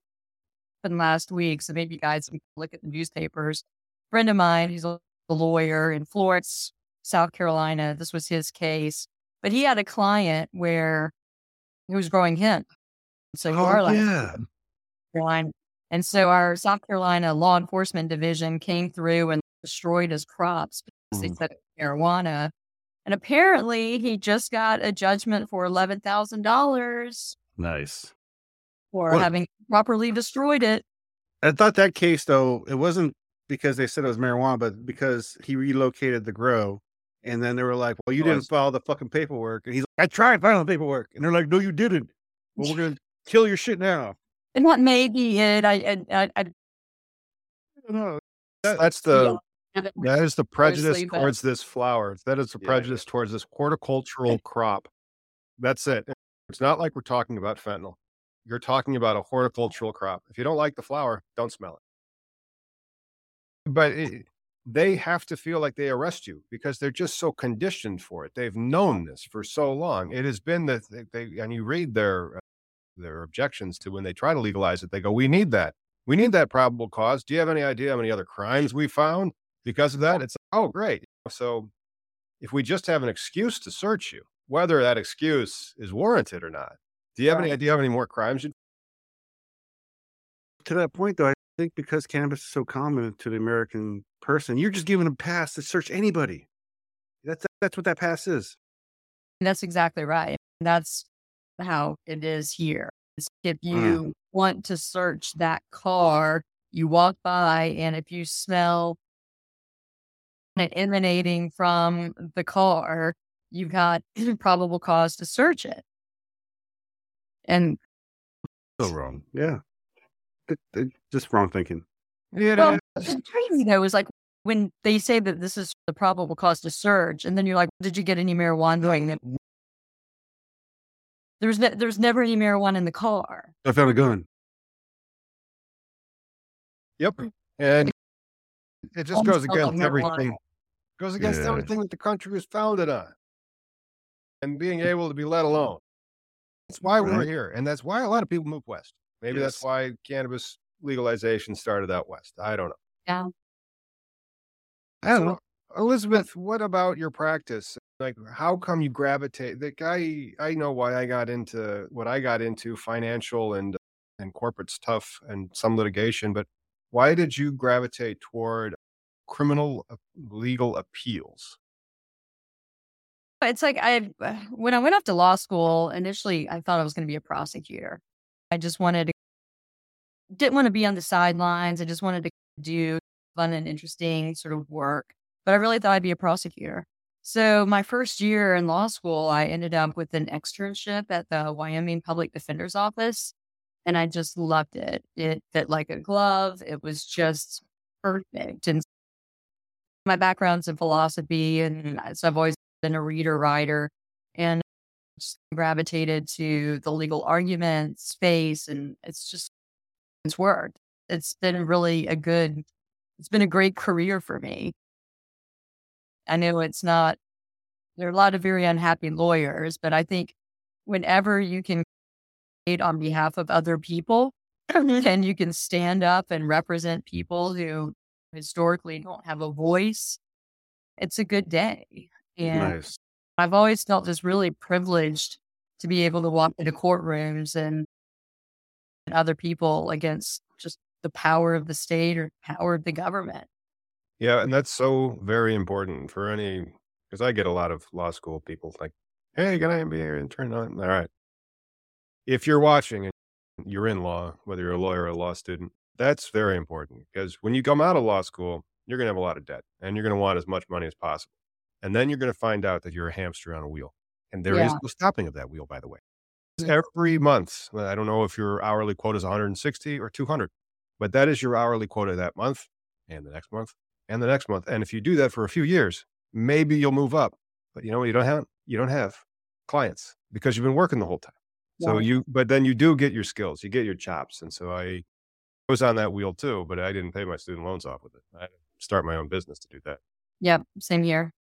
last week. So maybe you guys can look at the newspapers. A friend of mine, he's a lawyer in Florence, South Carolina. This was his case, but he had a client where he was growing hemp. So Oh, our yeah. Carolina, and so our South Carolina law enforcement division came through and destroyed his crops because they Mm. said it was marijuana. And apparently, he just got a judgment for eleven thousand dollars. Nice. For Well- having properly destroyed it. I thought that case though, it wasn't because they said it was marijuana, but because he relocated the grow. And then they were like, Well, you Oh, didn't file the fucking paperwork. And he's like, I tried filing the paperwork. And they're like, No, you didn't. Well, we're gonna kill your shit now. And what may be it, I, I, I, I No. That- that's the that is the prejudice but- towards this flower. That is the Yeah, yeah. prejudice towards this horticultural crop. That's it. It's not like we're talking about fentanyl. You're talking about a horticultural crop. If you don't like the flower, don't smell it. But it, they have to feel like they arrest you because they're just so conditioned for it. They've known this for so long. It has been that they, they and you read their uh, their objections to when they try to legalize it. They go, "We need that. We need that probable cause. Do you have any idea how many other crimes we found because of that?" It's oh great. So if we just have an excuse to search you, whether that excuse is warranted or not, do you have any Right. idea how many more crimes you? To that point though, I think because cannabis is so common to the American person, you're just giving a pass to search anybody. That's that's what that pass is. That's exactly right. That's how it is here. If mm. you want to search that car, you walk by, and if you smell it emanating from the car, you've got probable cause to search it. And So wrong. Yeah. Th- th- Just wrong thinking. Yeah, well, it's crazy though is like when they say that this is the probable cause to search, and then you're like, did you get any marijuana during it? There's ne- there's never any marijuana in the car. I found a gun. Yep. Hmm. And it just Almost goes felt against everything. Goes against Yeah. everything that the country was founded on. And being able to be let alone. That's why we're here. And that's why a lot of people move west. Maybe that's why cannabis legalization started out west. I don't know. Yeah. I don't know. Elizabeth, what about your practice? Like, how come you gravitate? The guy, I know why I got into what I got into financial and and corporate stuff and some litigation, but why did you gravitate toward criminal uh, legal appeals? It's like I when I went off to law school, initially I thought I was going to be a prosecutor. I just wanted to didn't want to be on the sidelines. I just wanted to do fun and interesting sort of work. But I really thought I'd be a prosecutor. So my first year in law school, I ended up with an externship at the Wyoming Public Defender's Office. And I just loved it. It fit like a glove. It was just perfect. And my background's in philosophy, and so I've always been a reader writer and just gravitated to the legal argument space and it's just it's worked. It's been really a good it's been a great career for me. I know it's not there are a lot of very unhappy lawyers but i think whenever you can create on behalf of other people mm-hmm. and you can stand up and represent people who historically don't have a voice it's a good day and Nice. I've always felt just really privileged to be able to walk into courtrooms and, other people against just the power of the state or power of the government. Yeah, and that's so very important for any because I get a lot of law school people like, "Hey, can I be here and turn on?" All right. If you're watching and you're in law, whether you're a lawyer or a law student, that's very important because when you come out of law school, you're going to have a lot of debt and you're going to want as much money as possible. And then you're going to find out that you're a hamster on a wheel. And there is Yeah. no stopping of that wheel, by the way. Every month, I don't know if your hourly quota is 160 or 200, but that is your hourly quota that month and the next month and the next month. And if you do that for a few years, maybe you'll move up. But you know what you don't have? You don't have clients because you've been working the whole time. So Yeah. you, but then you do get your skills, you get your chops. And so I was on that wheel too, but I didn't pay my student loans off with it. I start my own business to do that. Yep, same here.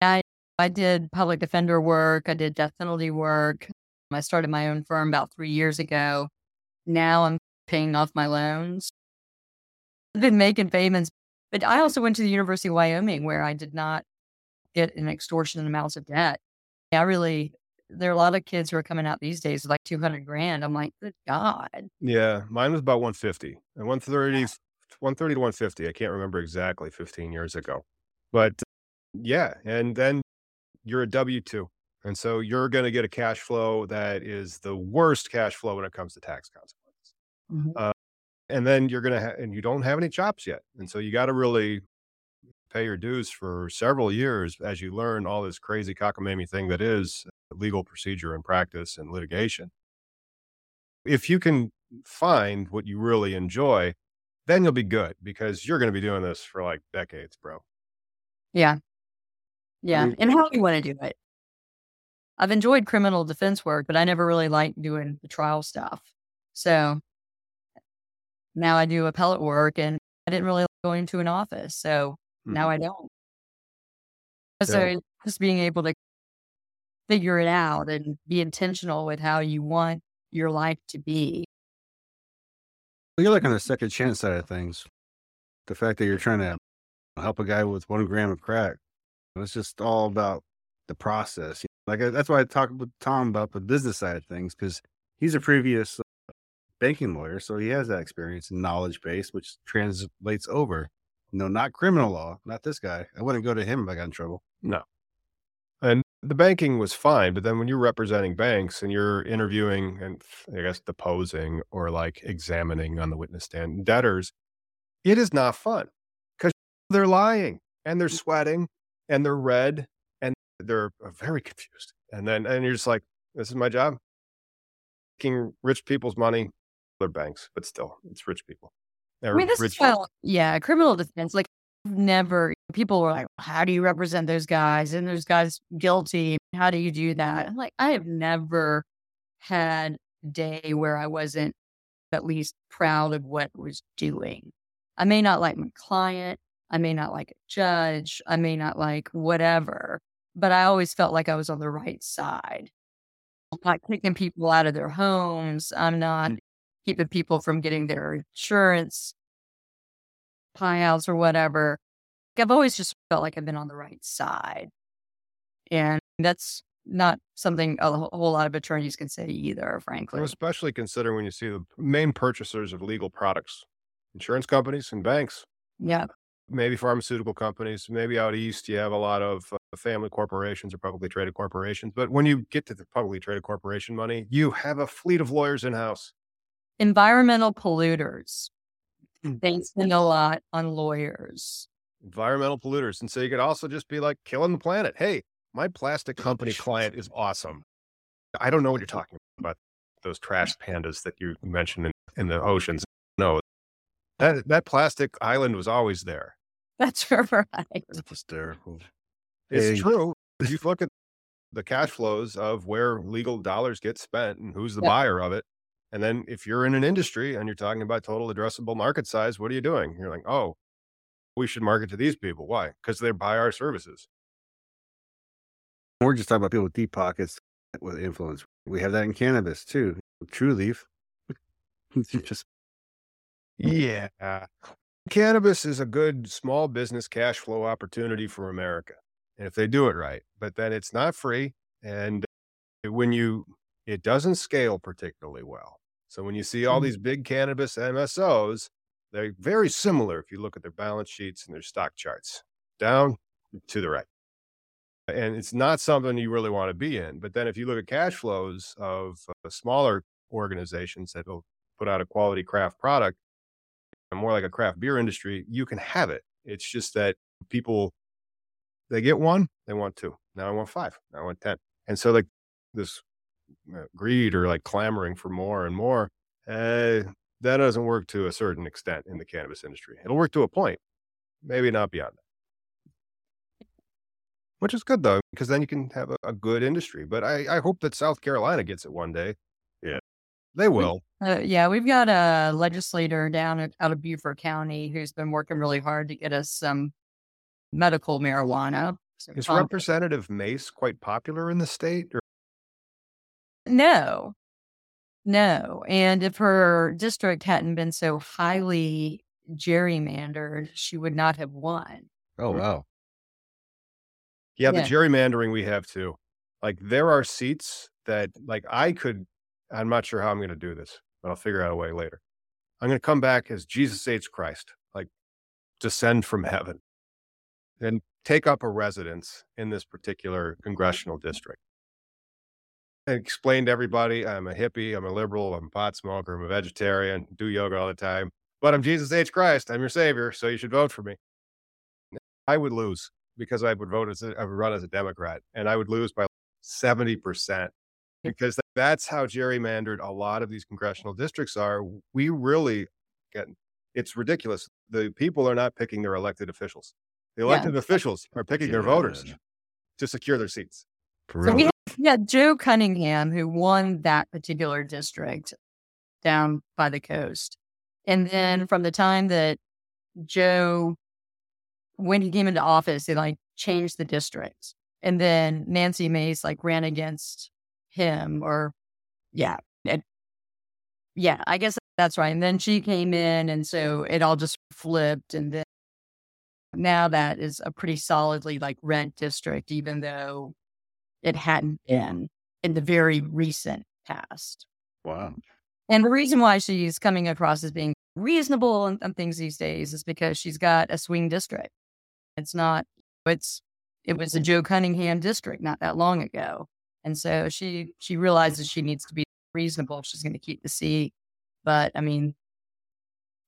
I I did public defender work. I did death penalty work. I started my own firm about three years ago. Now I'm paying off my loans. I've been making payments, but I also went to the University of Wyoming where I did not get an extortionate amounts of debt. I really, there are a lot of kids who are coming out these days with like 200 grand. I'm like, good God. Yeah, mine was about 150 and 130, 130 to 150. I can't remember exactly 15 years ago, but yeah. And then you're a W 2 And so you're going to get a cash flow that is the worst cash flow when it comes to tax consequences. Mhm. Uh, and then you're going to, ha- and you don't have any chops yet. And so you got to really pay your dues for several years as you learn all this crazy cockamamie thing that is legal procedure and practice and litigation. If you can find what you really enjoy, then you'll be good because you're going to be doing this for like decades, bro. Yeah. Yeah. Mm. And how do you want to do it? I've enjoyed criminal defense work, but I never really liked doing the trial stuff. So now I do appellate work and I didn't really like going to an office. So now I don't. So Yeah. just being able to figure it out and be intentional with how you want your life to be. You're like on the second chance side of things. The fact that you're trying to help a guy with one gram of crack, it's just all about the process. Like I- that's why I talk with Tom about the business side of things because he's a previous uh, banking lawyer, so he has that experience and knowledge base, which translates over. No, not criminal law, not this guy. I wouldn't go to him if I got in trouble. No. The banking was fine, but then when you're representing banks and you're interviewing and I guess deposing or like examining on the witness stand debtors, it is not fun because they're lying and they're sweating and they're red and they're uh, very confused. And then, and you're just like, this is my job. Taking rich people's money, they're banks, but still, it's rich people. I mean, this rich is well, yeah, criminal defense. Like, never people were like, "How do you represent those guys?" And those guys guilty. How do you do that? I'm like, I have never had a day where I wasn't at least proud of what I was doing. I may not like my client. I may not like a judge. I may not like whatever, but I always felt like I was on the right side. I'm not kicking people out of their homes. I'm not mm. keeping people from getting their insurance payouts or whatever. I've always just felt like I've been on the right side. And that's not something a whole lot of attorneys can say either, frankly. Well, especially consider when you see the main purchasers of legal products, insurance companies and banks, Yeah. maybe pharmaceutical companies, maybe out east you have a lot of uh, family corporations or publicly traded corporations. But when you get to the publicly traded corporation money, you have a fleet of lawyers in house. Environmental polluters. Mm. They spend a lot on lawyers. environmental polluters. And so you could also just be like killing the planet. Hey, my plastic company client is awesome. I don't know what you're talking about. Those trash pandas that you mentioned in, in the oceans. No, that, that plastic island was always there. That's right. It's hysterical. It's Hey. true. If you look at the cash flows of where legal dollars get spent and who's the Yeah. buyer of it. And then if you're in an industry and you're talking about total addressable market size, what are you doing? You're like, oh, we should market to these people. Why? Because they buy our services. We're just talking about people with deep pockets with influence. We have that in cannabis too. Trulieve. just Yeah. Cannabis is a good small business cash flow opportunity for America. And if they do it right, but then it's not free. And when you, it doesn't scale particularly well. So when you see all Mhm. these big cannabis MSOs, they're very similar if you look at their balance sheets and their stock charts down to the right. And it's not something you really want to be in. But then if you look at cash flows of uh, smaller organizations that will put out a quality craft product, more like a craft beer industry, you can have it. It's just that people, they get one, they want two. Now I want five. Now I want 10. And so, like, this greed or like clamoring for more and more, uh, that doesn't work to a certain extent in the cannabis industry. It'll work to a point, maybe not beyond that. Which is good though, because then you can have a, a good industry. But I, I hope that South Carolina gets it one day. Yeah. They will. Uh, yeah, we've got a legislator down at, out of Beaufort County who's been working really hard to get us some medical marijuana. some Is Representative Mace quite popular in the state? Or No, no. And if her district hadn't been so highly gerrymandered, she would not have won. oh mm. wow. Yeah, the gerrymandering we have too. Like there are seats that like I could I'm not sure how I'm going to do this, but I'll figure out a way later. I'm going to come back as Jesus H Christ, like descend from heaven and take up a residence in this particular congressional district. And explained to everybody I'm a hippie, I'm a liberal, I'm a pot smoker, I'm a vegetarian, do yoga all the time, but I'm Jesus H. Christ. I'm your savior, so you should vote for me. I would lose because I would vote as a, I would run as a Democrat, and I would lose by seventy percent because that's how gerrymandered a lot of these congressional districts are. We really get it's ridiculous. The people are not picking their elected officials. The elected yeah. officials are picking yeah. their voters to secure their seats. So we yeah, Joe Cunningham, who won that particular district down by the coast. And then from the time that Joe, when he came into office, they like changed the districts. And then Nancy Mace like ran against him or, yeah. Yeah, I guess that's right. And then she came in. And so it all just flipped. And then now that is a pretty solidly like rent district, even though it hadn't been in the very recent past. Wow. And the reason why she's coming across as being reasonable and, and things these days is because she's got a swing district. It's not, it's, it was a Joe Cunningham district not that long ago. And so she, she realizes she needs to be reasonable if she's going to keep the seat. But I mean,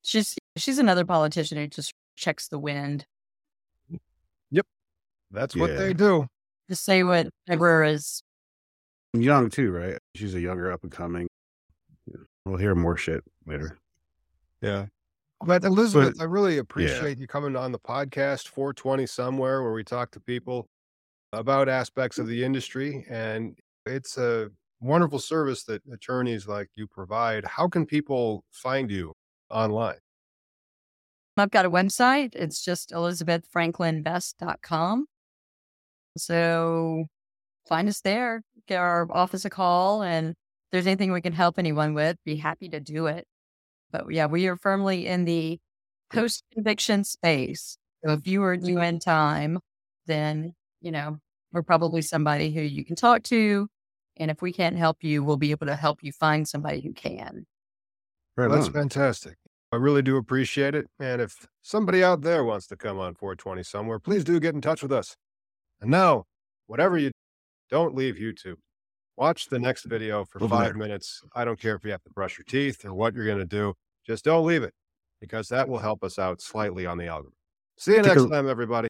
she's, she's another politician who just checks the wind. Yep. That's yeah. what they do to say whatever is young too, right? She's a younger up and coming. We'll hear more shit later. Yeah. But Elizabeth, but, I really appreciate yeah. you coming on the podcast 420 somewhere where we talk to people about aspects of the industry. And it's a wonderful service that attorneys like you provide. How can people find you online? I've got a website. It's just elizabethfranklinbest.com. So find us there, get our office a call, and if there's anything we can help anyone with, be happy to do it. But yeah, we are firmly in the post conviction space. So if you are due in time, then, you know, we're probably somebody who you can talk to. And if we can't help you, we'll be able to help you find somebody who can. Right That's fantastic. I really do appreciate it. And if somebody out there wants to come on 420 somewhere, please do get in touch with us. And now, whatever you don't leave YouTube. Watch the next video for Over five there. minutes. I don't care if you have to brush your teeth or what you're going to do. Just don't leave it because that will help us out slightly on the algorithm. See you next time, everybody.